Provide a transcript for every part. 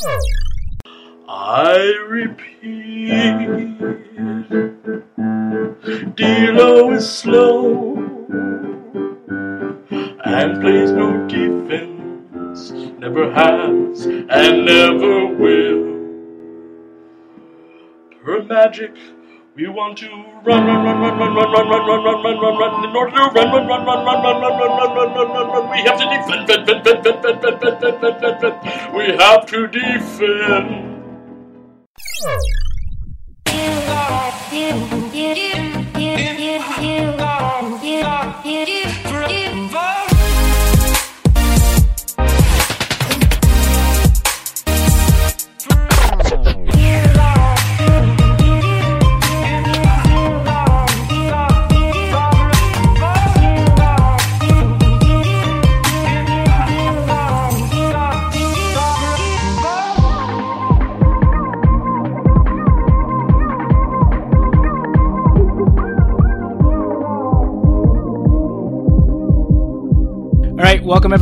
I repeat, D'Lo is slow and plays no defense, never has and never will. Per magic, we want to run, run, run, run, run, run, run, run, run, run, run, run. In order to run, run, run, run, run, run, run, run, to defend.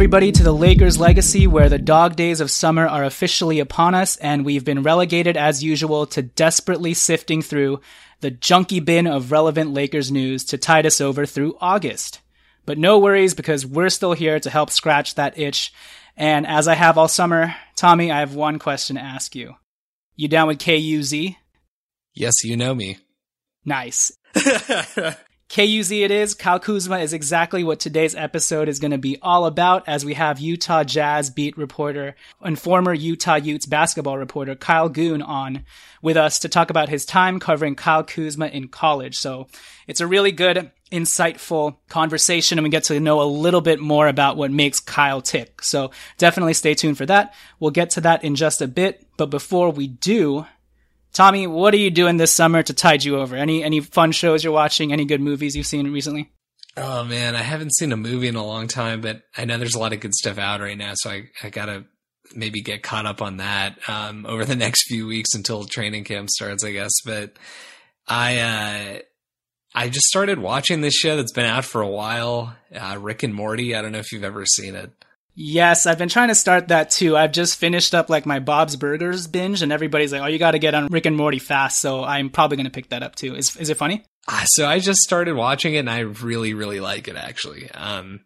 Everybody to the Lakers legacy, where the dog days of summer are officially upon us, and we've been relegated as usual to desperately sifting through the junky bin of relevant Lakers news to tide us over through August. But no worries, because we're still here to help scratch that itch. And as I have all summer, Tommy, I have one question to ask you. You down with KUZ? Yes, you know me. Nice. KUZ it is. Kyle Kuzma is exactly what today's episode is going to be all about as we have Utah Jazz beat reporter and former Utah Utes basketball reporter Kyle Goon on with us to talk about his time covering Kyle Kuzma in college. So it's a really good, insightful conversation and we get to know a little bit more about what makes Kyle tick. So definitely stay tuned for that. We'll get to that in just a bit. But before we do, Tommy, what are you doing this summer to tide you over? Any any fun shows you're watching? Any good movies you've seen recently? Oh man, I haven't seen a movie in a long time, but I know there's a lot of good stuff out right now, so I, I gotta maybe get caught up on that um, over the next few weeks until training camp starts, I guess. But I uh, I just started watching this show that's been out for a while, uh, Rick and Morty. I don't know if you've ever seen it. Yes, I've been trying to start that too. I've just finished up like my Bob's Burgers binge, and everybody's like, "Oh, you got to get on Rick and Morty fast." So I'm probably gonna pick that up too. Is is it funny? Ah, so I just started watching it, and I really, really like it. Actually, um,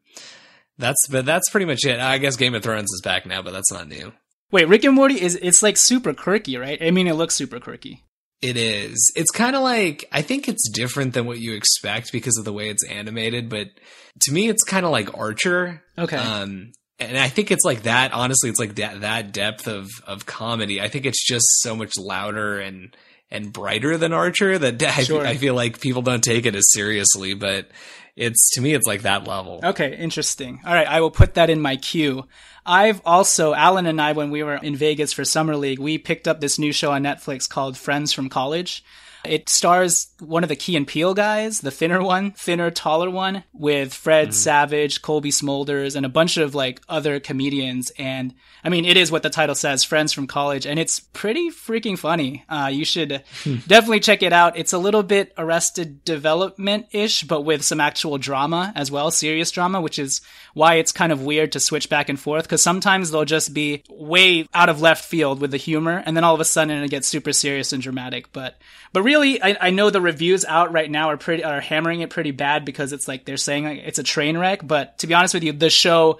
that's but that's pretty much it. I guess Game of Thrones is back now, but that's not new. Wait, Rick and Morty is it's like super quirky, right? I mean, it looks super quirky. It is. It's kind of like I think it's different than what you expect because of the way it's animated, but to me, it's kind of like Archer. Okay. Um, and I think it's like that. Honestly, it's like that that depth of of comedy. I think it's just so much louder and and brighter than Archer that I, Sure. I feel like people don't take it as seriously. But it's to me, it's like that level. Okay, interesting. All right, I will put that in my queue. I've also, Alan and I, when we were in Vegas for Summer League, we picked up this new show on Netflix called Friends from College. It stars one of the Key and Peele guys, the thinner one, thinner, taller one, with Fred Savage, Cobie Smulders, and a bunch of like other comedians. And I mean, it is what the title says, Friends from College, and it's pretty freaking funny. Uh, you should definitely check it out. It's a little bit Arrested Development ish, but with some actual drama as well, serious drama, which is why it's kind of weird to switch back and forth because sometimes they'll just be way out of left field with the humor, and then all of a sudden it gets super serious and dramatic. But but really, I, I know the reviews out right now are pretty are hammering it pretty bad because it's like they're saying like, it's a train wreck. But to be honest with you, the show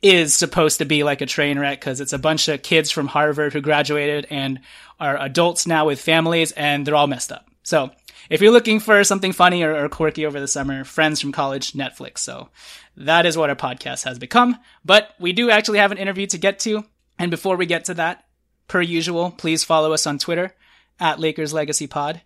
is supposed to be like a train wreck because it's a bunch of kids from Harvard who graduated and are adults now with families and they're all messed up. So if you're looking for something funny or, or, quirky over the summer, Friends from College, Netflix. So that is what our podcast has become. But we do actually have an interview to get to. And before we get to that, per usual, please follow us on Twitter at Lakers Legacy Pod.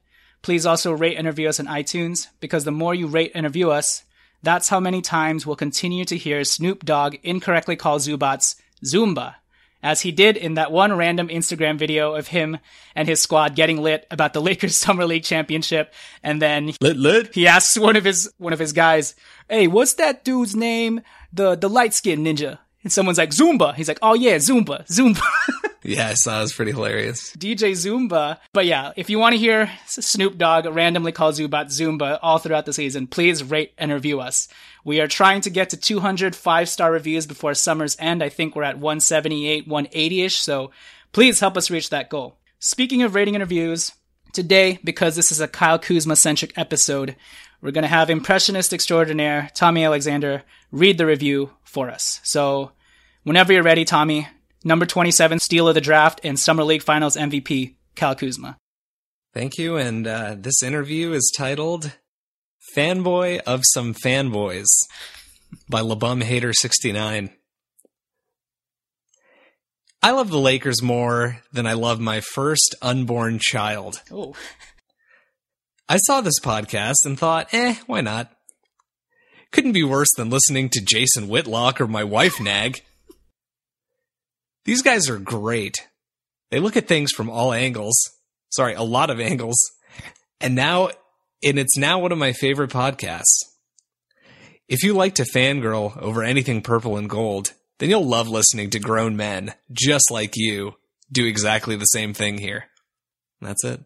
Please also rate and review us on iTunes because the more you rate and review us, that's how many times we'll continue to hear Snoop Dogg incorrectly call Zubats Zumba, as he did in that one random Instagram video of him and his squad getting lit about the Lakers Summer League championship. And then lit, lit. he asks one of his, one of his guys, Hey, what's that dude's name? The, the light skinned ninja. And someone's like, Zumba. He's like, oh yeah, Zumba, Zumba. yeah, I saw it was pretty hilarious. DJ Zumba. But yeah, if you want to hear Snoop Dogg randomly call Zubat Zumba all throughout the season, please rate and review us. We are trying to get to 200 five star reviews before summer's end. I think we're at 178, 180 ish. So please help us reach that goal. Speaking of rating interviews, today, because this is a Kyle Kuzma centric episode, we're going to have impressionist extraordinaire Tommy Alexander read the review for us. So Whenever you're ready, Tommy, number 27, steal of the draft and Summer League Finals MVP, Kyle Kuzma. Thank you. And uh, this interview is titled Fanboy of Some Fanboys by LeBum Hater 69. I love the Lakers more than I love my first unborn child. Oh. I saw this podcast and thought, eh, why not? Couldn't be worse than listening to Jason Whitlock or my wife nag. These guys are great. They look at things from all angles. Sorry, a lot of angles. And now, and it's now one of my favorite podcasts. If you like to fangirl over anything purple and gold, then you'll love listening to grown men, just like you, do exactly the same thing here. That's it.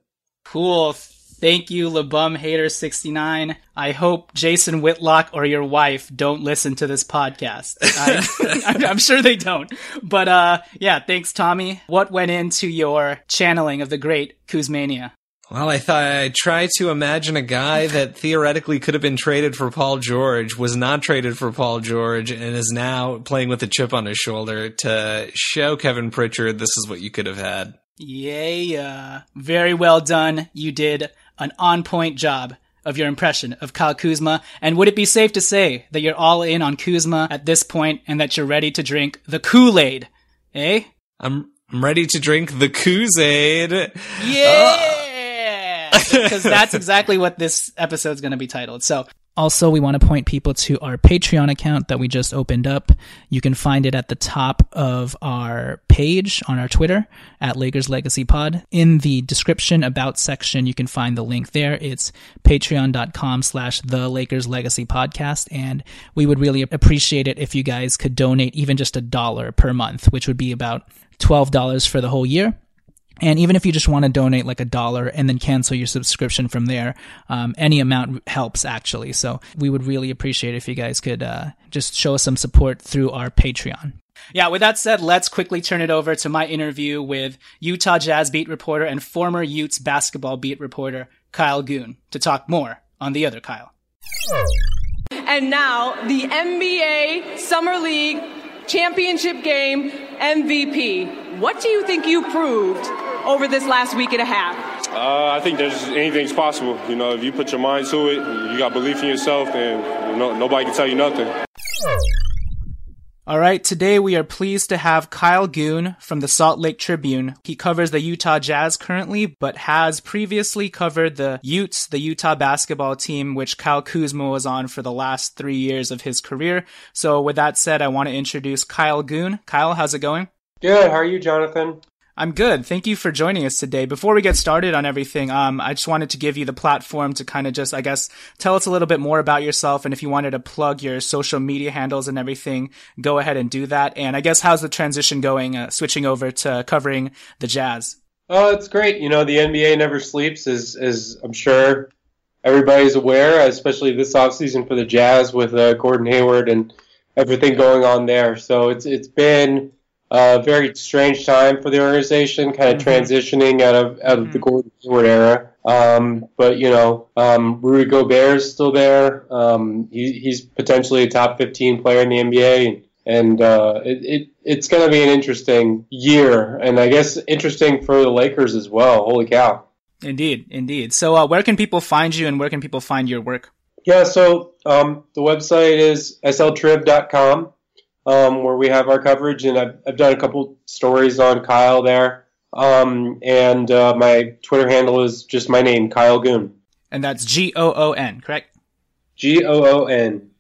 Cool. Thank you, LeBum Hater69. I hope Jason Whitlock or your wife don't listen to this podcast. I, am sure they don't. But uh, yeah, thanks, Tommy. What went into your channeling of the great Kuzmania? Well, I thought I'd try to imagine a guy that theoretically could have been traded for Paul George, was not traded for Paul George, and is now playing with a chip on his shoulder to show Kevin Pritchard this is what you could have had. Yeah, very well done. You did an on point job of your impression of Kyle Kuzma? And would it be safe to say that you're all in on Kuzma at this point and that you're ready to drink the Kool Aid? Eh? I'm, I'm ready to drink the Kool-Aid. Yeah! Because that's exactly what this episode's going to be titled. So also, we want to point people to our Patreon account that we just opened up. You can find it at the top of our page on our Twitter at Lakers Legacy Pod. In the description about section, you can find the link there. It's patreon.com slash the Lakers Legacy Podcast. And we would really appreciate it if you guys could donate even just a dollar per month, which would be about $12 for the whole year. And even if you just want to donate like a dollar and then cancel your subscription from there, um, any amount helps actually. So we would really appreciate if you guys could uh, just show us some support through our Patreon. Yeah, with that said, let's quickly turn it over to my interview with Utah Jazz beat reporter and former Utes basketball beat reporter Kyle Goon to talk more on the other Kyle. And now, the NBA Summer League Championship Game MVP. What do you think you proved over this last week and a half? Uh, I think there's anything's possible. You know, if you put your mind to it, you got belief in yourself, then you know, nobody can tell you nothing. All right, today we are pleased to have Kyle Goon from the Salt Lake Tribune. He covers the Utah Jazz currently, but has previously covered the Utes, the Utah basketball team, which Kyle Kuzma was on for the last three years of his career. So with that said, I want to introduce Kyle Goon. Kyle, how's it going? Good. How are you, Jonathan? I'm good. Thank you for joining us today. Before we get started on everything, um, I just wanted to give you the platform to kind of just, I guess, tell us a little bit more about yourself. And if you wanted to plug your social media handles and everything, go ahead and do that. And I guess how's the transition going, uh, switching over to covering the Jazz? Oh, it's great. You know, the NBA never sleeps, as, as I'm sure everybody's aware, especially this offseason for the Jazz with uh, Gordon Hayward and everything going on there. So it's it's been a very strange time for the organization, kind of mm-hmm. transitioning out of out of mm-hmm. the Gordon Hayward era. Um, but you know, um, Rudy Gobert is still there. Um, he, he's potentially a top 15 player in the NBA. And and uh, it, it it's going to be an interesting year, and I guess interesting for the Lakers as well. Holy cow! Indeed, indeed. So, uh, where can people find you, and where can people find your work? Yeah, so um, the website is sltrib.com, um, where we have our coverage, and I've, I've done a couple stories on Kyle there. Um, and uh, my Twitter handle is just my name, Kyle Goon. And that's G O O N, correct? G O O N.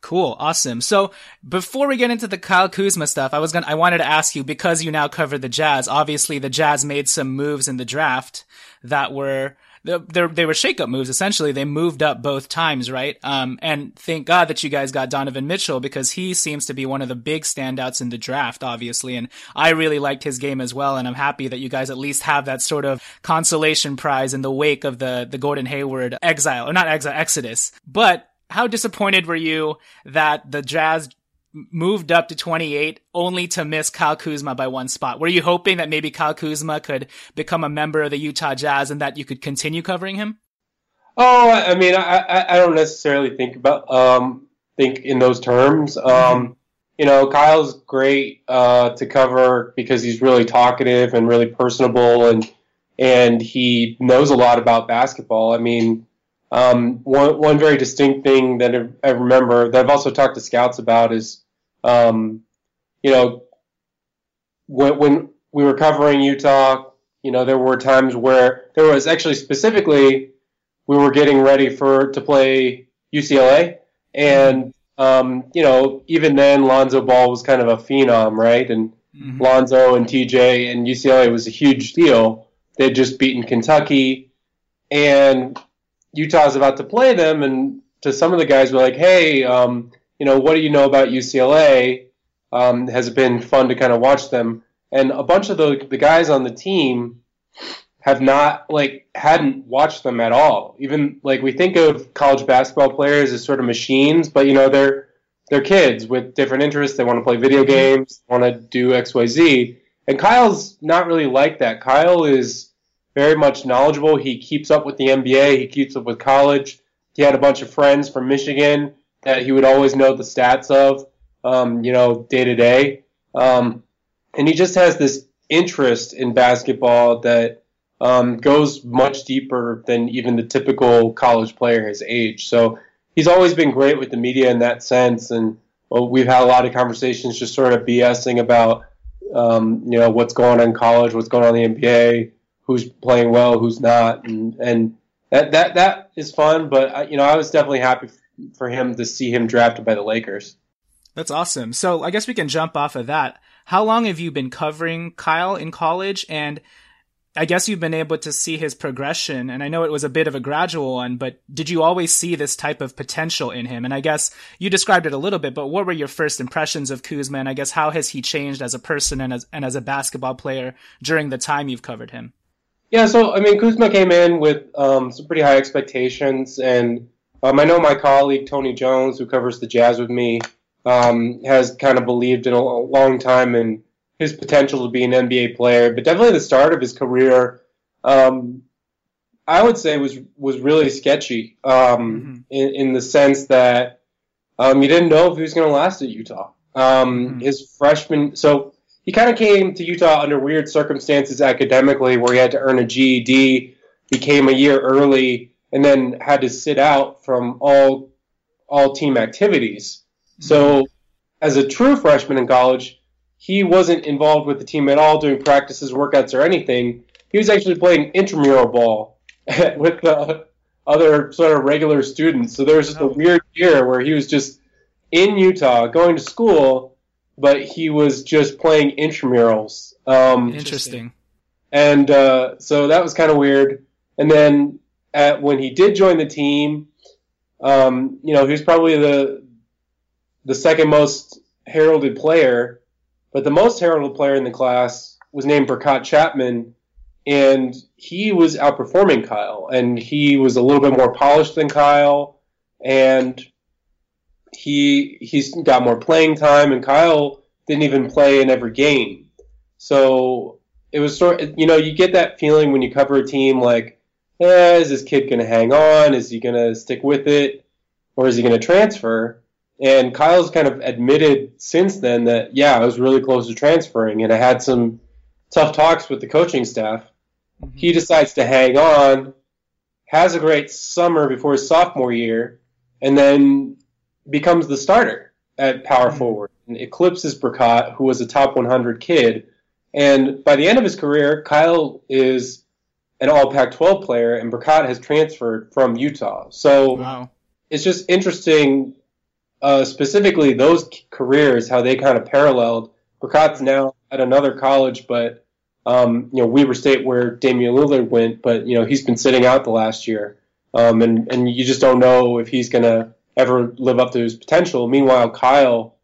Cool, awesome. So before we get into the Kyle Kuzma stuff, I was gonna, I wanted to ask you because you now cover the Jazz. Obviously, the Jazz made some moves in the draft that were they they were shakeup moves. Essentially, they moved up both times, right? Um, and thank God that you guys got Donovan Mitchell because he seems to be one of the big standouts in the draft, obviously. And I really liked his game as well. And I'm happy that you guys at least have that sort of consolation prize in the wake of the the Gordon Hayward exile or not exile exodus. But how disappointed were you that the Jazz moved up to 28 only to miss Kyle Kuzma by one spot. Were you hoping that maybe Kyle Kuzma could become a member of the Utah Jazz and that you could continue covering him? Oh, I mean, I, I don't necessarily think about um, think in those terms. Um, mm-hmm. You know, Kyle's great uh, to cover because he's really talkative and really personable, and and he knows a lot about basketball. I mean, um, one, one very distinct thing that I remember that I've also talked to scouts about is, um, you know, when, when we were covering Utah, you know, there were times where there was actually specifically we were getting ready for to play UCLA, and um, you know, even then Lonzo Ball was kind of a phenom, right? And mm-hmm. Lonzo and TJ and UCLA was a huge deal. They'd just beaten Kentucky, and Utah's about to play them, and to some of the guys, we're like, hey, um, you know, what do you know about UCLA? Um, has it been fun to kind of watch them? And a bunch of the, the guys on the team have not, like, hadn't watched them at all. Even, like, we think of college basketball players as sort of machines, but, you know, they're, they're kids with different interests. They want to play video mm-hmm. games, want to do XYZ. And Kyle's not really like that. Kyle is very much knowledgeable. He keeps up with the NBA. He keeps up with college. He had a bunch of friends from Michigan that he would always know the stats of, um, you know, day to day. Um, and he just has this interest in basketball that um, goes much deeper than even the typical college player his age. So he's always been great with the media in that sense. And well, we've had a lot of conversations just sort of BSing about, um, you know, what's going on in college, what's going on in the NBA, who's playing well, who's not, and and that that that is fun. But you know, I was definitely happy for him to see him drafted by the Lakers. That's awesome. So I guess we can jump off of that. How long have you been covering Kyle in college? And I guess you've been able to see his progression, and I know it was a bit of a gradual one, but did you always see this type of potential in him? And I guess you described it a little bit, but what were your first impressions of Kuzma? And I guess how has he changed as a person and as, and as a basketball player during the time you've covered him? Yeah, so I mean, Kuzma came in with um, some pretty high expectations, and um, I know my colleague Tony Jones, who covers the Jazz with me, um, has kind of believed in a long time in his potential to be an NBA player. But definitely the start of his career, um, I would say was was really sketchy um, mm-hmm. in, in, the sense that um, you didn't know if he was going to last at Utah. Mm-hmm. His freshman, so he kind of came to Utah under weird circumstances academically, where he had to earn a GED, he came a year early, and then had to sit out from all all team activities. So, as a true freshman in college, he wasn't involved with the team at all, doing practices, workouts, or anything. He was actually playing intramural ball with the other sort of regular students. So there was just a uh-huh. weird year where he was just in Utah going to school but he was just playing intramurals. Um, Interesting. And uh, so that was kind of weird. And then at, when he did join the team, um, you know, he was probably the the second most heralded player, but the most heralded player in the class was named Brekkott Chapman, and he was outperforming Kyle, and he was a little bit more polished than Kyle, and he he's got more playing time, and Kyle didn't even play in every game. So it was sort of, you know, you get that feeling when you cover a team like, eh, is this kid going to hang on? Is he going to stick with it? Or is he going to transfer? And Kyle's kind of admitted since then that yeah, I was really close to transferring, and I had some tough talks with the coaching staff. Mm-hmm. He decides to hang on, has a great summer before his sophomore year, and then becomes the starter at power mm-hmm. forward and eclipses Brekkott, who was a top 100 kid. And by the end of his career, Kyle is an All Pac-12 player, and Brekkott has transferred from Utah. So wow. it's just interesting, uh, specifically those careers, how they kind of paralleled. Brekkott's now at another college, but um, you know Weber State, where Damian Lillard went, but you know he's been sitting out the last year, um, and and you just don't know if he's gonna ever live up to his potential. Meanwhile, Kyle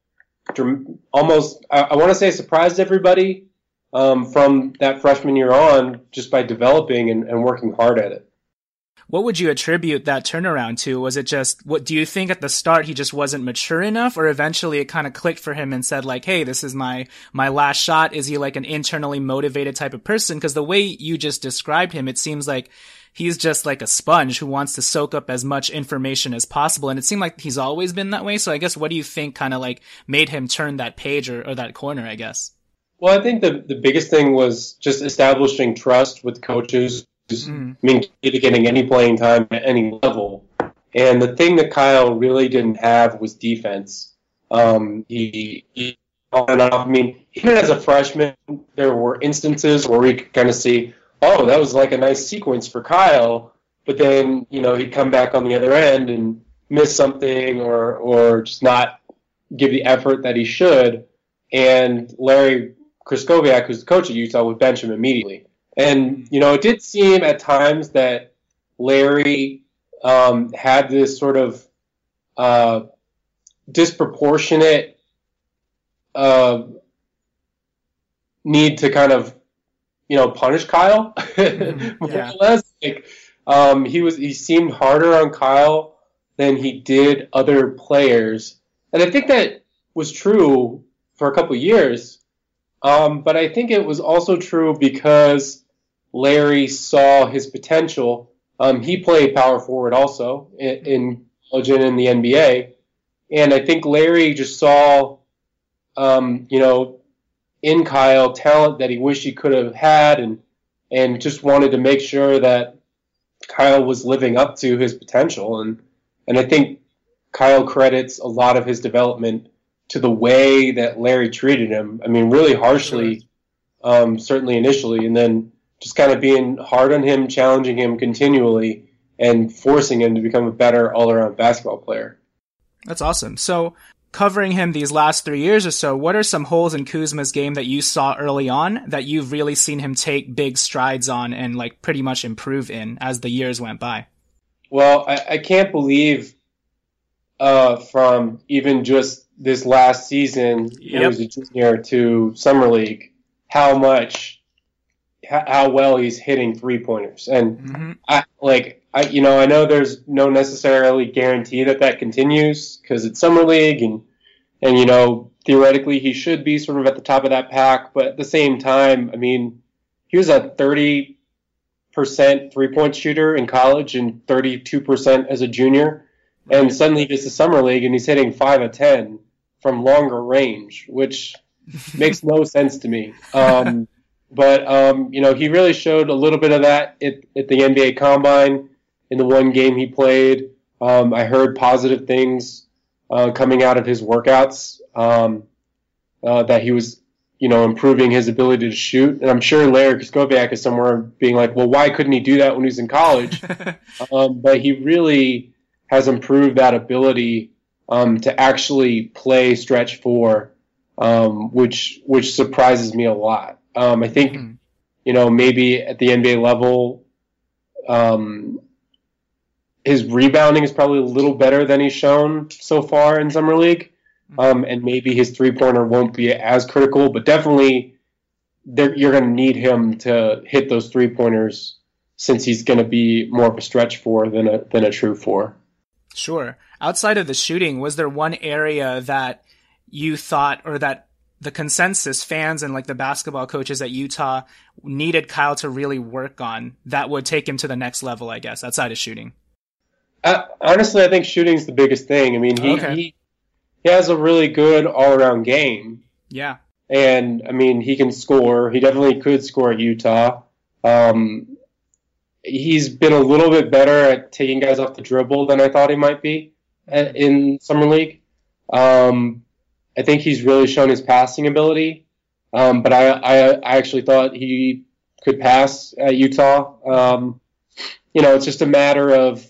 almost I, I want to say surprised everybody um, from that freshman year on just by developing and, and working hard at it. What would you attribute that turnaround to? Was it just what do you think at the start he just wasn't mature enough or eventually it kind of clicked for him and said like, "Hey, this is my my last shot." Is he like an internally motivated type of person because the way you just described him, it seems like he's just like a sponge who wants to soak up as much information as possible. And it seemed like he's always been that way. So I guess what do you think kind of like made him turn that page or, or that corner, I guess? Well, I think the, the biggest thing was just establishing trust with coaches. Mm. I mean, getting any playing time at any level. And the thing that Kyle really didn't have was defense. Um, he, he on off. I mean, even as a freshman, there were instances where we could kind of see, oh, that was like a nice sequence for Kyle. But then, you know, he'd come back on the other end and miss something or, or just not give the effort that he should. And Larry Krystkowiak, who's the coach at Utah, would bench him immediately. And you know, it did seem at times that Larry um, had this sort of uh, disproportionate uh, need to kind of you know punish Kyle mm, more yeah. or less. Like um, he was, he seemed harder on Kyle than he did other players, and I think that was true for a couple years. Um, but I think it was also true because Larry saw his potential. Um, he played power forward also in, in college and in the NBA, and I think Larry just saw, um, you know, in Kyle talent that he wished he could have had, and and just wanted to make sure that Kyle was living up to his potential. And and I think Kyle credits a lot of his development to the way that Larry treated him. I mean, really harshly, um, certainly initially, and then just kind of being hard on him, challenging him continually, and forcing him to become a better all around basketball player. That's awesome. So, covering him these last three years or so, what are some holes in Kuzma's game that you saw early on that you've really seen him take big strides on and like pretty much improve in as the years went by? Well, I, I can't believe uh, from even just this last season yep. he was a junior to summer league, how much, how well he's hitting three pointers, and mm-hmm. I like I you know I know there's no necessarily guarantee that that continues because it's summer league and and you know theoretically he should be sort of at the top of that pack, but at the same time, I mean, he was a thirty percent three point shooter in college and thirty two percent as a junior. And suddenly he gets to summer league and he's hitting five of ten from longer range, which makes no sense to me. Um, but um, you know, he really showed a little bit of that at, at, the NBA Combine in the one game he played. Um, I heard positive things uh, coming out of his workouts um, uh, that he was, you know, improving his ability to shoot. And I'm sure Larry Krystkowiak is somewhere being like, well, why couldn't he do that when he was in college? Um, but he really has improved that ability um, to actually play stretch four, um, which which surprises me a lot. Um, I think mm-hmm. you know maybe at the NBA level, um, his rebounding is probably a little better than he's shown so far in summer league, mm-hmm. um, and maybe his three pointer won't be as critical, but definitely you're going to need him to hit those three pointers since he's going to be more of a stretch four than a than a true four. Sure. Outside of the shooting, was there one area that you thought or that the consensus fans and like the basketball coaches at Utah needed Kyle to really work on that would take him to the next level, I guess, outside of shooting? Uh, honestly, I think shooting's the biggest thing. I mean, he, okay. he he has a really good all around game. Yeah. And I mean, he can score. He definitely could score at Utah. Um, he's been a little bit better at taking guys off the dribble than I thought he might be at, in summer league. Um, I think he's really shown his passing ability. Um, but I, I, I actually thought he could pass at Utah. Um, you know, it's just a matter of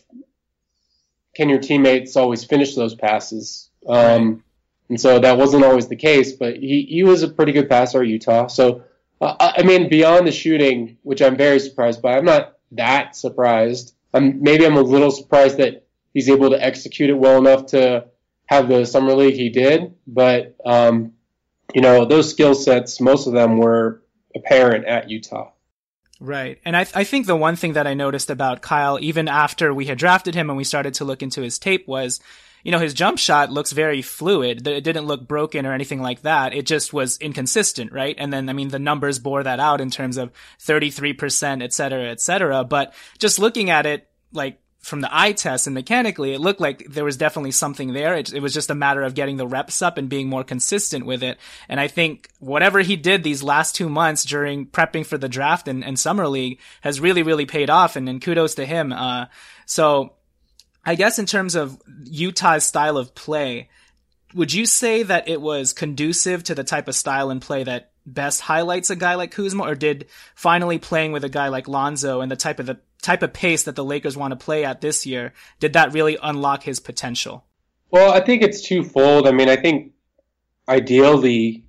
can your teammates always finish those passes? Um, and so that wasn't always the case, but he, he was a pretty good passer at Utah. So, uh, I mean, beyond the shooting, which I'm very surprised by, I'm not that surprised. I'm, maybe I'm a little surprised that he's able to execute it well enough to have the summer league he did. But, um, you know, those skill sets, most of them were apparent at Utah. Right. And I, th- I think the one thing that I noticed about Kyle, even after we had drafted him and we started to look into his tape was, you know, his jump shot looks very fluid. It didn't look broken or anything like that. It just was inconsistent, right? And then, I mean, the numbers bore that out in terms of 33%, et cetera, et cetera. But just looking at it, like, from the eye test and mechanically, it looked like there was definitely something there. It, it, was just a matter of getting the reps up and being more consistent with it. And I think whatever he did these last two months during prepping for the draft and, and summer league has really, really paid off. And, and kudos to him. Uh, so I guess in terms of Utah's style of play, would you say that it was conducive to the type of style and play that best highlights a guy like Kuzma, or did finally playing with a guy like Lonzo and the type of the type of pace that the Lakers want to play at this year, did that really unlock his potential? Well, I think it's twofold. I mean, I think ideally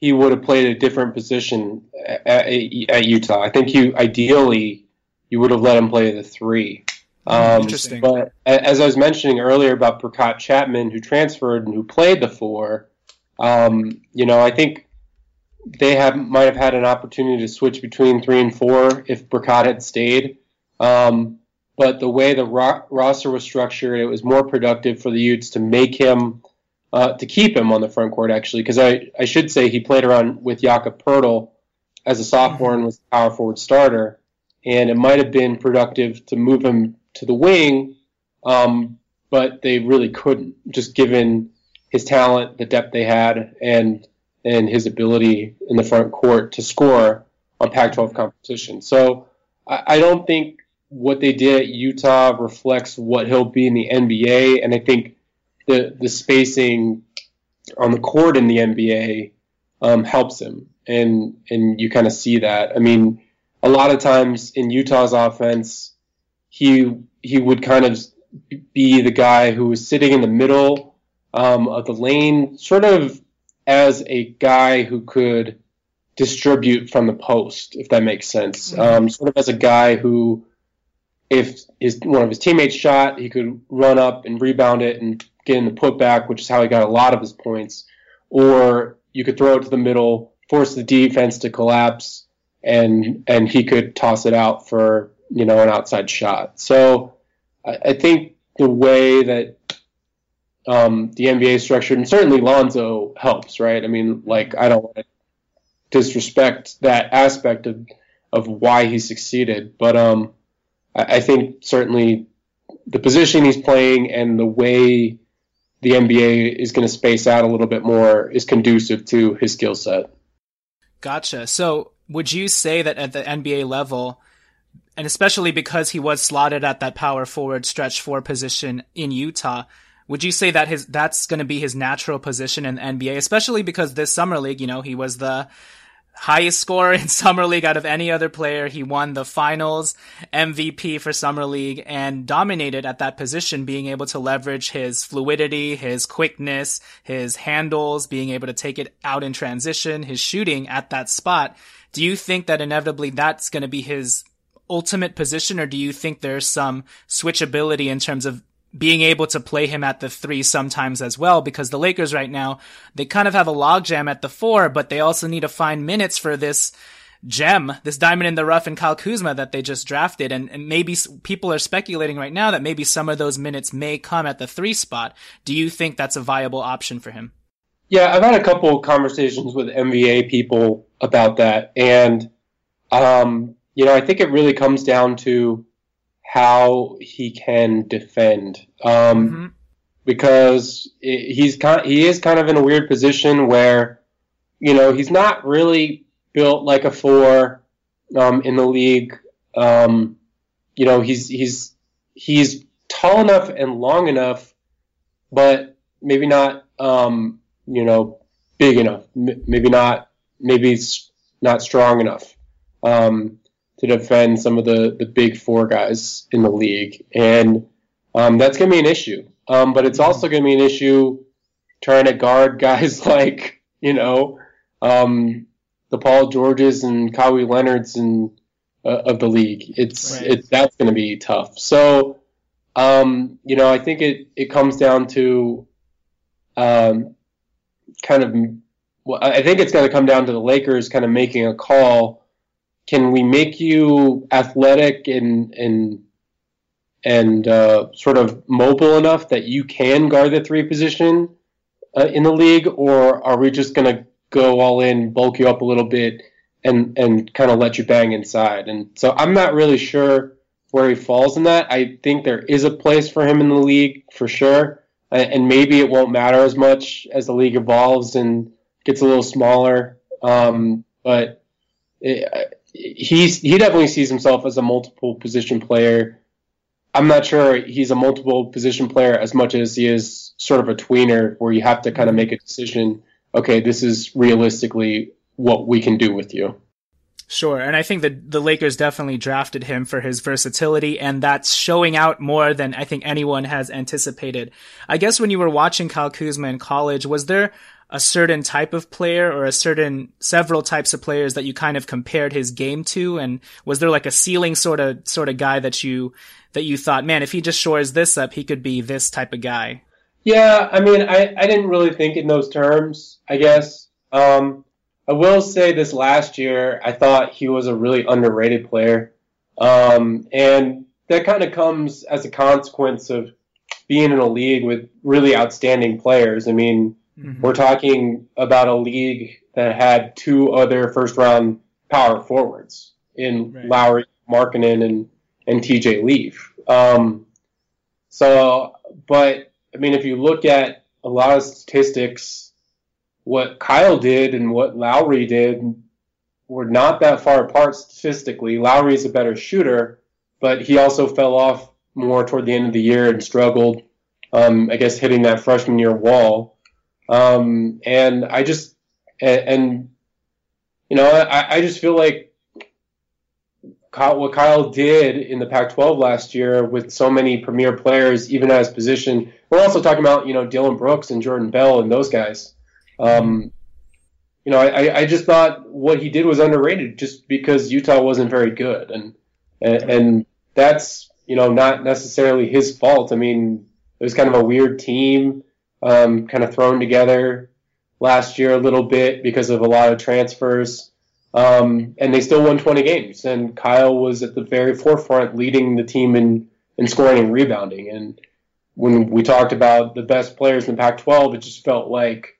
he would have played a different position at, at Utah. I think you ideally you would have let him play the three. Um, Interesting. But as I was mentioning earlier about Brekkott Chapman, who transferred and who played the four, um, you know, I think they have might have had an opportunity to switch between three and four if Brekkott had stayed. Um, but the way the ro- roster was structured, it was more productive for the Utes to make him, uh, to keep him on the front court, actually, because I, I should say he played around with Jakob Poeltl as a sophomore and was a power forward starter. And it might have been productive to move him to the wing, um, but they really couldn't, just given his talent, the depth they had, and and his ability in the front court to score on Pac-12 competition. So I, I don't think what they did at Utah reflects what he'll be in the NBA, and I think the the spacing on the court in the NBA um, helps him, and and you kind of see that. I mean, a lot of times in Utah's offense, he he would kind of be the guy who was sitting in the middle um, of the lane, sort of as a guy who could distribute from the post, if that makes sense. Mm-hmm. Um, sort of as a guy who, if his one of his teammates shot, he could run up and rebound it and get in the putback, which is how he got a lot of his points. Or you could throw it to the middle, force the defense to collapse, and and he could toss it out for you know an outside shot. So I, I think the way that um, the NBA is structured, and certainly Lonzo helps, right? I mean, like I don't want to disrespect that aspect of of why he succeeded, but um, I, I think certainly the position he's playing and the way the NBA is going to space out a little bit more is conducive to his skill set. Gotcha. So, would you say that at the NBA level, and especially because he was slotted at that power forward stretch four position in Utah, would you say that his that's going to be his natural position in the NBA, especially because this summer league, you know, he was the highest scorer in summer league out of any other player. He won the finals MVP for summer league and dominated at that position, being able to leverage his fluidity, his quickness, his handles, being able to take it out in transition, his shooting at that spot. Do you think that inevitably that's going to be his ultimate position or do you think there's some switchability in terms of being able to play him at the three sometimes as well, because the Lakers right now, they kind of have a logjam at the four, but they also need to find minutes for this gem, this diamond in the rough in Kyle Kuzma that they just drafted. And, and maybe people are speculating right now that maybe some of those minutes may come at the three spot. Do you think that's a viable option for him? Yeah, I've had a couple conversations with NBA people about that. And, um, you know, I think it really comes down to how he can defend. Um, mm-hmm. because he's kind he is kind of in a weird position where you know he's not really built like a four um, in the league. Um, you know he's he's he's tall enough and long enough, but maybe not um, you know big enough. M- maybe not maybe not strong enough um, to defend some of the the big four guys in the league, and um, that's going to be an issue. Um, but it's also going to be an issue trying to guard guys like, you know, um, the Paul Georges and Kawhi Leonards and uh, of the league. It's right. it that's going to be tough. So, um, you know, I think it it comes down to um, kind of. Well, I think it's going to come down to the Lakers kind of making a call. Can we make you athletic and and and uh, sort of mobile enough that you can guard the three position uh, in the league, or are we just going to go all in, bulk you up a little bit, and and kind of let you bang inside? And so I'm not really sure where he falls in that. I think there is a place for him in the league for sure, and maybe it won't matter as much as the league evolves and gets a little smaller. Um, but it, he's he definitely sees himself as a multiple position player I'm not sure he's a multiple position player as much as he is sort of a tweener where you have to kind of make a decision. Okay, this is realistically what we can do with you. Sure, and I think that the Lakers definitely drafted him for his versatility, and that's showing out more than I think anyone has anticipated. I guess when you were watching Kyle Kuzma in college, was there a certain type of player or a certain several types of players that you kind of compared his game to? And was there like a ceiling sort of sort of guy that you that you thought man if he just shores this up he could be this type of guy yeah i mean i, I didn't really think in those terms i guess. Um, i will say this last year i thought he was a really underrated player. Um, and that kind of comes as a consequence of being in a league with really outstanding players. I mean Mm-hmm. We're talking about a league that had two other first round power forwards in right. Lauri, Markkanen, and and TJ Leaf. Um, so, but I mean, if you look at a lot of statistics, what Kyle did and what Lauri did were not that far apart statistically. Lauri's a better shooter, but he also fell off more toward the end of the year and struggled. Um, I guess hitting that freshman year wall. Um, and I just, and, and you know, I, I just feel like Kyle, what Kyle did in the Pac-12 last year with so many premier players, even at his position. We're also talking about you know Dillon Brooks and Jordan Bell and those guys. Um, you know, I, I just thought what he did was underrated just because Utah wasn't very good, and and, and that's you know not necessarily his fault. I mean, it was kind of a weird team um, kind of thrown together last year a little bit because of a lot of transfers. Um, and they still won 20 games. And Kyle was at the very forefront leading the team in, in scoring and rebounding. And when we talked about the best players in the Pac 12, it just felt like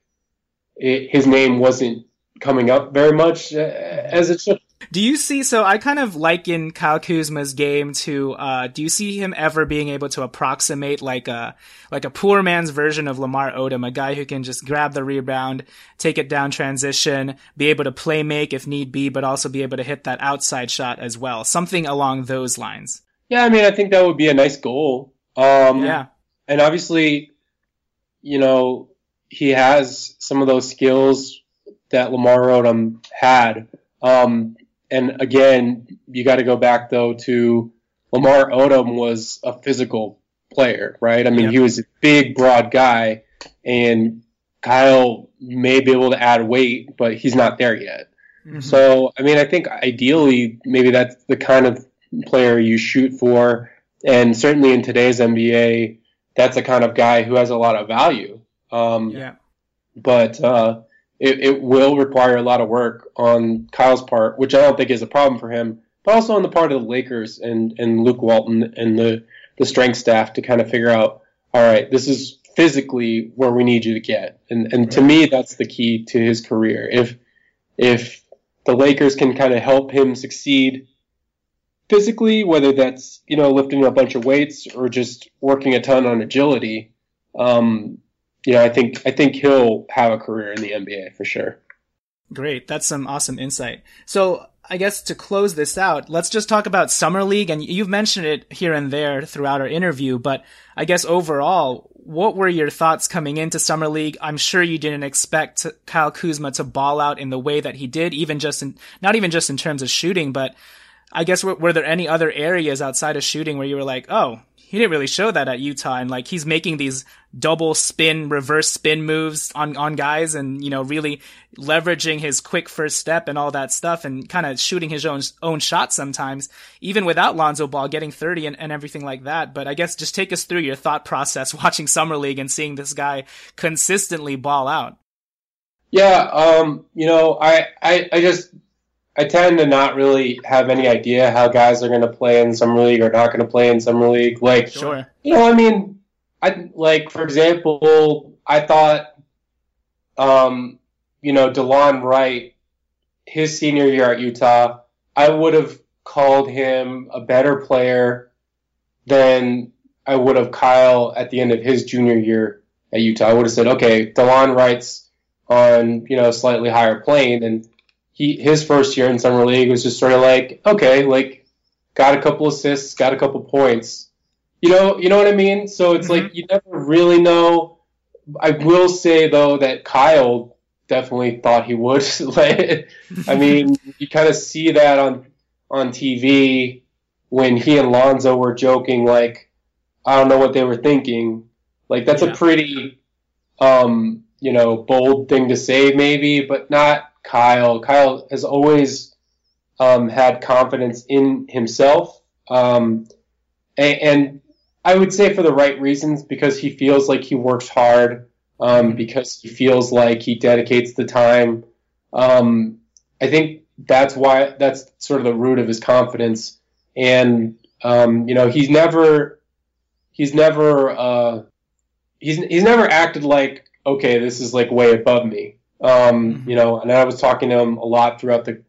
it, his name wasn't coming up very much uh, as it should. Do you see? So I kind of liken Kyle Kuzma's game to. Uh, do you see him ever being able to approximate like a like a poor man's version of Lamar Odom, a guy who can just grab the rebound, take it down transition, be able to play make if need be, but also be able to hit that outside shot as well, something along those lines. Yeah, I mean, I think that would be a nice goal. Um, yeah, and obviously, you know, he has some of those skills that Lamar Odom had. Um, and again, you got to go back though to Lamar Odom was a physical player, right? I mean, he was a big, broad guy, and Kyle may be able to add weight, but he's not there yet. Mm-hmm. So, I mean, I think ideally, maybe that's the kind of player you shoot for, and certainly in today's NBA, that's the kind of guy who has a lot of value. Um, yeah. But uh, it, it will require a lot of work on Kyle's part, which I don't think is a problem for him, but also on the part of the Lakers and, and Luke Walton and the, the strength staff to kind of figure out, all right, this is physically where we need you to get. And, and to me, that's the key to his career. If, if the Lakers can kind of help him succeed physically, whether that's, you know, lifting a bunch of weights or just working a ton on agility, um, you know, I think I think he'll have a career in the NBA for sure. Great, that's some awesome insight. So I guess to close this out, let's just talk about Summer League. And you've mentioned it here and there throughout our interview, but I guess overall, what were your thoughts coming into Summer League? I'm sure you didn't expect Kyle Kuzma to ball out in the way that he did, even just in, not even just in terms of shooting, but I guess were, were there any other areas outside of shooting where you were like, oh, he didn't really show that at Utah, and like he's making these double spin, reverse spin moves on on guys, and you know really leveraging his quick first step and all that stuff, and kind of shooting his own own shot sometimes, even without Lonzo Ball getting thirty and, and everything like that. But I guess just take us through your thought process watching summer league and seeing this guy consistently ball out. Yeah, um, you know, I, I I just I tend to not really have any idea how guys are going to play in summer league or not going to play in summer league. Like, sure, you know, I mean, I like for example, I thought, um, you know, Delon Wright, his senior year at Utah, I would have called him a better player than I would have Kyle at the end of his junior year at Utah. I would have said, okay, Delon Wright's on you know a slightly higher plane and he his first year in summer league was just sort of like okay, like got a couple assists, got a couple points. You know, you know what I mean? So it's mm-hmm. like you never really know. I will say though that Kyle definitely thought he would. I mean, you kind of see that on on TV when he and Lonzo were joking like I don't know what they were thinking. Like that's yeah. a pretty um, you know, bold thing to say maybe, but not Kyle. Kyle has always um, had confidence in himself, um, and, and, I would say for the right reasons because he feels like he works hard, um, because he feels like he dedicates the time. Um, I think that's why that's sort of the root of his confidence, and um, you know he's never he's never uh, he's he's never acted like okay this is like way above me um, mm-hmm. You know, and I was talking to him a lot throughout the,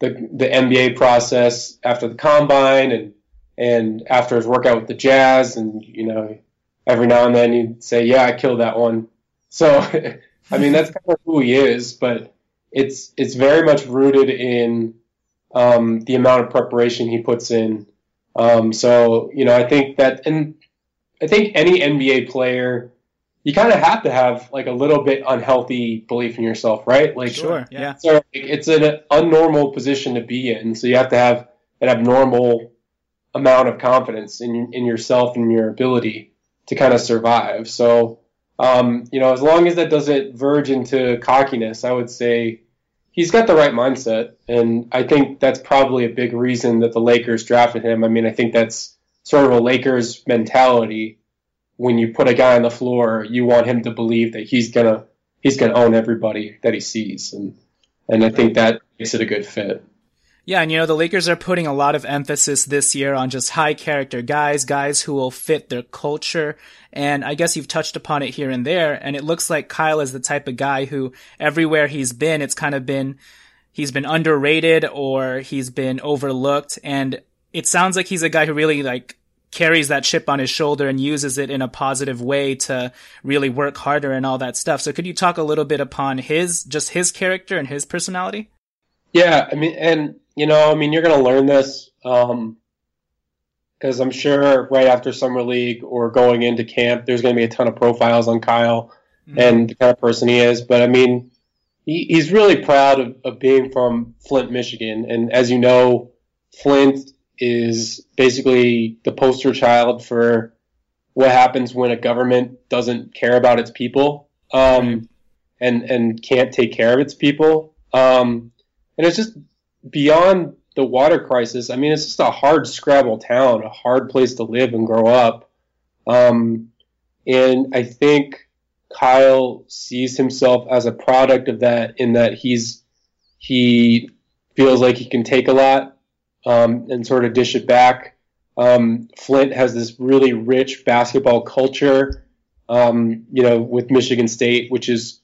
the the NBA process after the combine and and after his workout with the Jazz, and you know, every now and then he'd say, "Yeah, I killed that one." So, I mean, that's kind of who he is, but it's it's very much rooted in um, the amount of preparation he puts in. Um, so, you know, I think that, and I think any NBA player you kind of have to have like a little bit unhealthy belief in yourself, right? Like, sure, yeah. So it's an unnormal position to be in, so you have to have an abnormal amount of confidence in in yourself and your ability to kind of survive. So, um, you know, as long as that doesn't verge into cockiness, I would say he's got the right mindset, and I think that's probably a big reason that the Lakers drafted him. I mean, I think that's sort of a Lakers mentality when you put a guy on the floor, you want him to believe that he's gonna he's gonna own everybody that he sees, and and I think that makes it a good fit. Yeah, and you know, the Lakers are putting a lot of emphasis this year on just high character guys, guys who will fit their culture. And I guess you've touched upon it here and there. And it looks like Kyle is the type of guy who everywhere he's been, it's kind of been, he's been underrated or he's been overlooked. And it sounds like he's a guy who really like carries that chip on his shoulder and uses it in a positive way to really work harder and all that stuff. So could you talk a little bit upon his just his character and his personality? Yeah, I mean, and you know, I mean, you're going to learn this because um, I'm sure right after summer league or going into camp, there's going to be a ton of profiles on Kyle mm-hmm. and the kind of person he is. But I mean, he, he's really proud of, of being from Flint, Michigan, and as you know, Flint is basically the poster child for what happens when a government doesn't care about its people um, and and can't take care of its people. Um, and it's just beyond the water crisis. I mean, it's just a hard scrabble town, a hard place to live and grow up. Um, and I think Kyle sees himself as a product of that in that he's he feels like he can take a lot um, and sort of dish it back. Um, Flint has this really rich basketball culture, um, you know, with Michigan State, which is,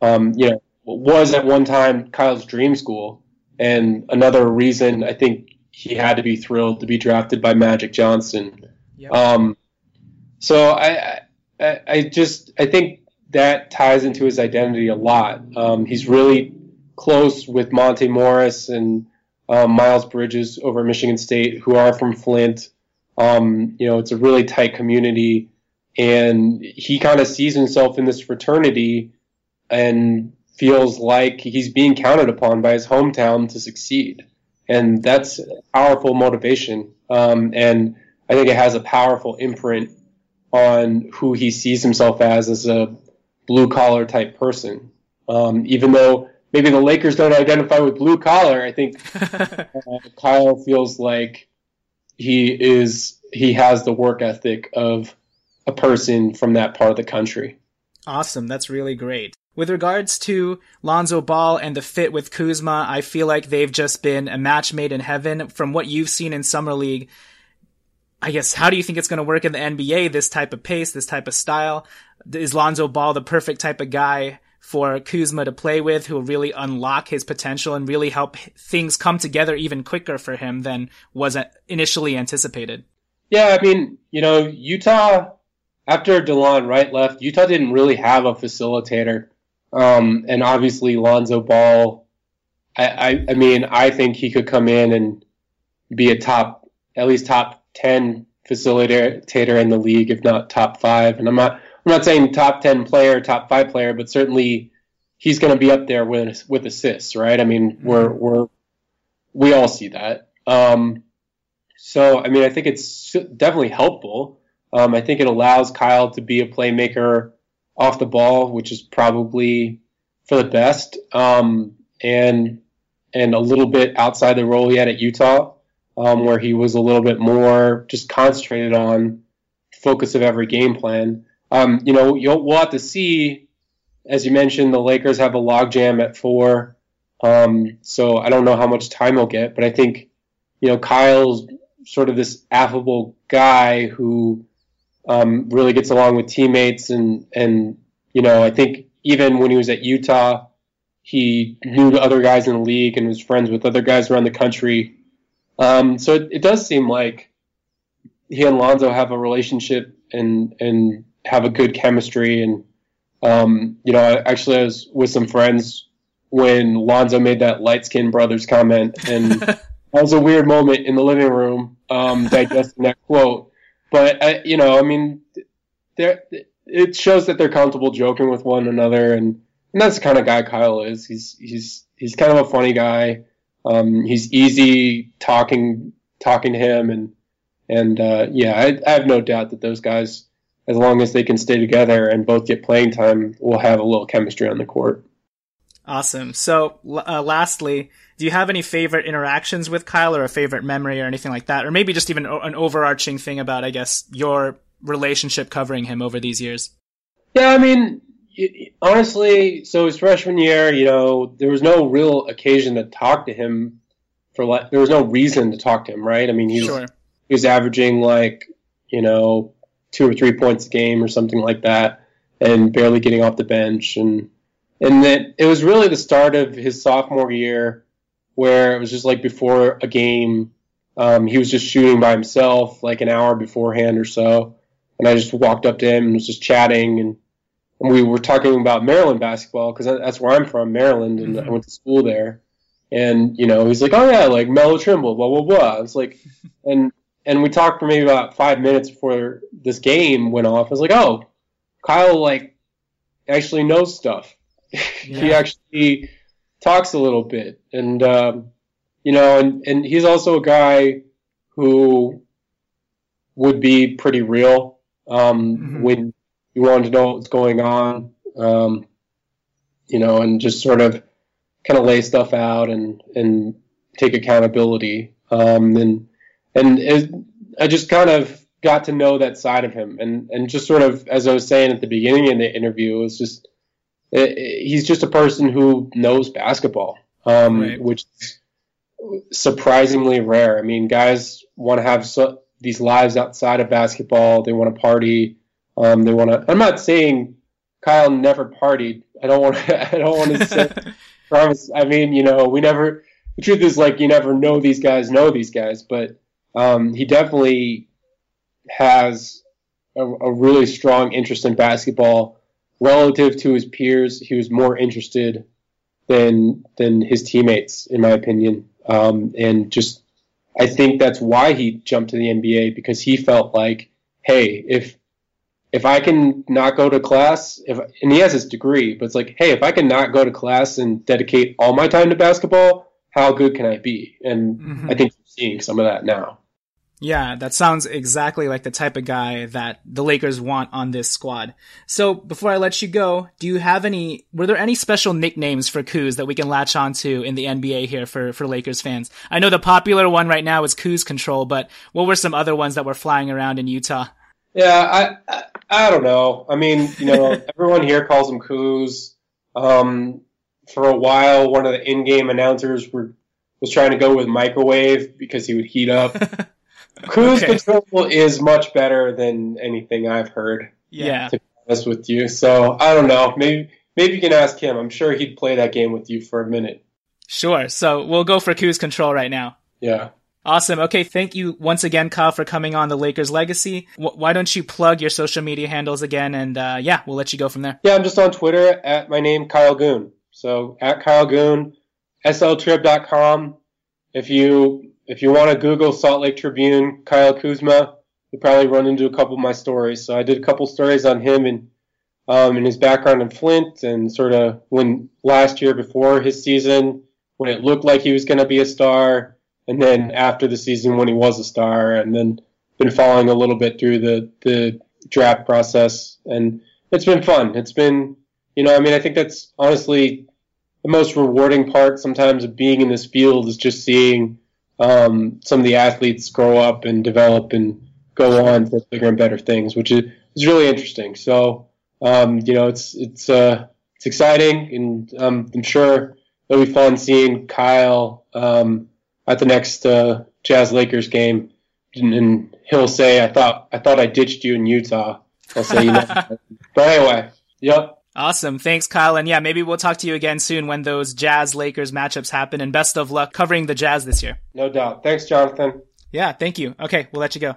um, you know, was at one time Kyle's dream school, and another reason I think he had to be thrilled to be drafted by Magic Johnson. Yep. Um, so I, I, I just I think that ties into his identity a lot. Um, he's really close with Monte Morris and um, Miles Bridges over Michigan State, who are from Flint. Um, you know, it's a really tight community, and he kind of sees himself in this fraternity and feels like he's being counted upon by his hometown to succeed, and that's powerful motivation. Um, and I think it has a powerful imprint on who he sees himself as as a blue collar type person. Um, even though maybe the Lakers don't identify with blue collar, I think uh, Kyle feels like he is he has the work ethic of a person from that part of the country. Awesome, that's really great. With regards to Lonzo Ball and the fit with Kuzma, I feel like they've just been a match made in heaven. From what you've seen in summer league, I guess how do you think it's going to work in the NBA? This type of pace, this type of style. Is Lonzo Ball the perfect type of guy for Kuzma to play with, who will really unlock his potential and really help things come together even quicker for him than was initially anticipated? Yeah, I mean, you know, Utah after Delon Wright left, Utah didn't really have a facilitator, um, and obviously Lonzo Ball. I, I, I mean, I think he could come in and be a top, at least top 10 facilitator in the league, if not top five. And I'm not I'm not saying top 10 player, top five player, but certainly he's going to be up there with with assists, right? I mean, mm-hmm. we're we're we all see that. Um, so I mean, I think it's definitely helpful. Um, I think it allows Kyle to be a playmaker off the ball, which is probably for the best, um, and and a little bit outside the role he had at Utah um, where he was a little bit more just concentrated on focus of every game plan. Um, you know, we'll have to see. As you mentioned, the Lakers have a logjam at four, um, so I don't know how much time he'll get. But I think, you know, Kyle's sort of this affable guy who um, really gets along with teammates, and and you know, I think even when he was at Utah, he knew other guys in the league and was friends with other guys around the country um, so it, it, does seem like he and Lonzo have a relationship and and have a good chemistry. And um, you know, actually, I was with some friends when Lonzo made that light skinned brothers comment, and that was a weird moment in the living room um, digesting that quote. But I, you know, I mean, it shows that they're comfortable joking with one another, and, and that's the kind of guy Kyle is. He's he's he's kind of a funny guy. Um, he's easy talking talking to him, and and uh, yeah, I, I, have no doubt that those guys, as long as they can stay together and both get playing time, we'll have a little chemistry on the court. Awesome. So, uh, lastly, do you have any favorite interactions with Kyle, or a favorite memory, or anything like that, or maybe just even an overarching thing about, I guess, your relationship covering him over these years? Yeah, I mean, honestly, so his freshman year, you know, there was no real occasion to talk to him for like there was no reason to talk to him, right? I mean, he was sure. he was averaging like you know two or three points a game or something like that, and barely getting off the bench, and and then it was really the start of his sophomore year where it was just like before a game, um, he was just shooting by himself like an hour beforehand or so, and I just walked up to him and was just chatting and we were talking about Maryland basketball because that's where I'm from, Maryland, and mm-hmm. I went to school there. And you know, he's like, "Oh yeah, like Melo Trimble, blah blah blah." It's like, and and we talked for maybe about five minutes before this game went off. I was like, "Oh, Kyle like actually knows stuff. Yeah. he actually talks a little bit, and um, you know, and and he's also a guy who would be pretty real um, mm-hmm. when you wanted to know what's going on, um, you know, and just sort of kind of lay stuff out and and take accountability. Um, and and it, I just kind of got to know that side of him, and and just sort of as I was saying at the beginning of the interview, it was just it, it, he's just a person who knows basketball, um, right. which is surprisingly rare. I mean, guys want to have so, these lives outside of basketball. They want to party. Um, they want to. I'm not saying Kyle never partied. I don't want. I don't want to say. promise. I mean, you know, we never. The truth is, like, you never know these guys know these guys, but um, he definitely has a, a really strong interest in basketball relative to his peers. He was more interested than than his teammates, in my opinion. Um, and just, I think that's why he jumped to the NBA because he felt like, hey, if if I can not go to class, if and he has his degree, but it's like, hey, if I can not go to class and dedicate all my time to basketball, how good can I be? And mm-hmm. I think we're seeing some of that now. Yeah, that sounds exactly like the type of guy that the Lakers want on this squad. So before I let you go, do you have any, were there any special nicknames for Kuz that we can latch onto in the NBA here for, for Lakers fans? I know the popular one right now is Kuz Control, but what were some other ones that were flying around in Utah? Yeah, I, I, I don't know. I mean, you know, everyone here calls him Kuz. Um, for a while, one of the in-game announcers were, was trying to go with microwave because he would heat up. Cruise okay. control is much better than anything I've heard. Yeah. To be honest with you, so I don't know. Maybe maybe you can ask him. I'm sure he'd play that game with you for a minute. Sure. So we'll go for Kuz control right now. Yeah. Awesome. Okay. Thank you once again, Kyle, for coming on the Lakers Legacy. W- why don't you plug your social media handles again? And uh, yeah, we'll let you go from there. Yeah, I'm just on Twitter at my name, Kyle Goon. So at Kyle Goon, sltrib.com. If you if you want to Google Salt Lake Tribune, Kyle Kuzma, you'll probably run into a couple of my stories. So I did a couple stories on him and um, and his background in Flint and sort of when last year before his season when it looked like he was going to be a star, and then after the season when he was a star, and then been following a little bit through the the draft process, and it's been fun. It's been you know I mean I think that's honestly the most rewarding part sometimes of being in this field is just seeing um, some of the athletes grow up and develop and go on for bigger and better things, which is, is really interesting. So, um, you know, it's it's uh, it's exciting, and um, I'm sure it'll be fun seeing Kyle um, at the next uh, Jazz Lakers game, and, and, he'll say, "I thought I thought I ditched you in Utah." I'll say, you know, but anyway, yep. Awesome. Thanks, Kyle. And yeah, maybe we'll talk to you again soon when those Jazz Lakers matchups happen. And best of luck covering the Jazz this year. No doubt. Thanks, Jonathan. Yeah, thank you. Okay, we'll let you go.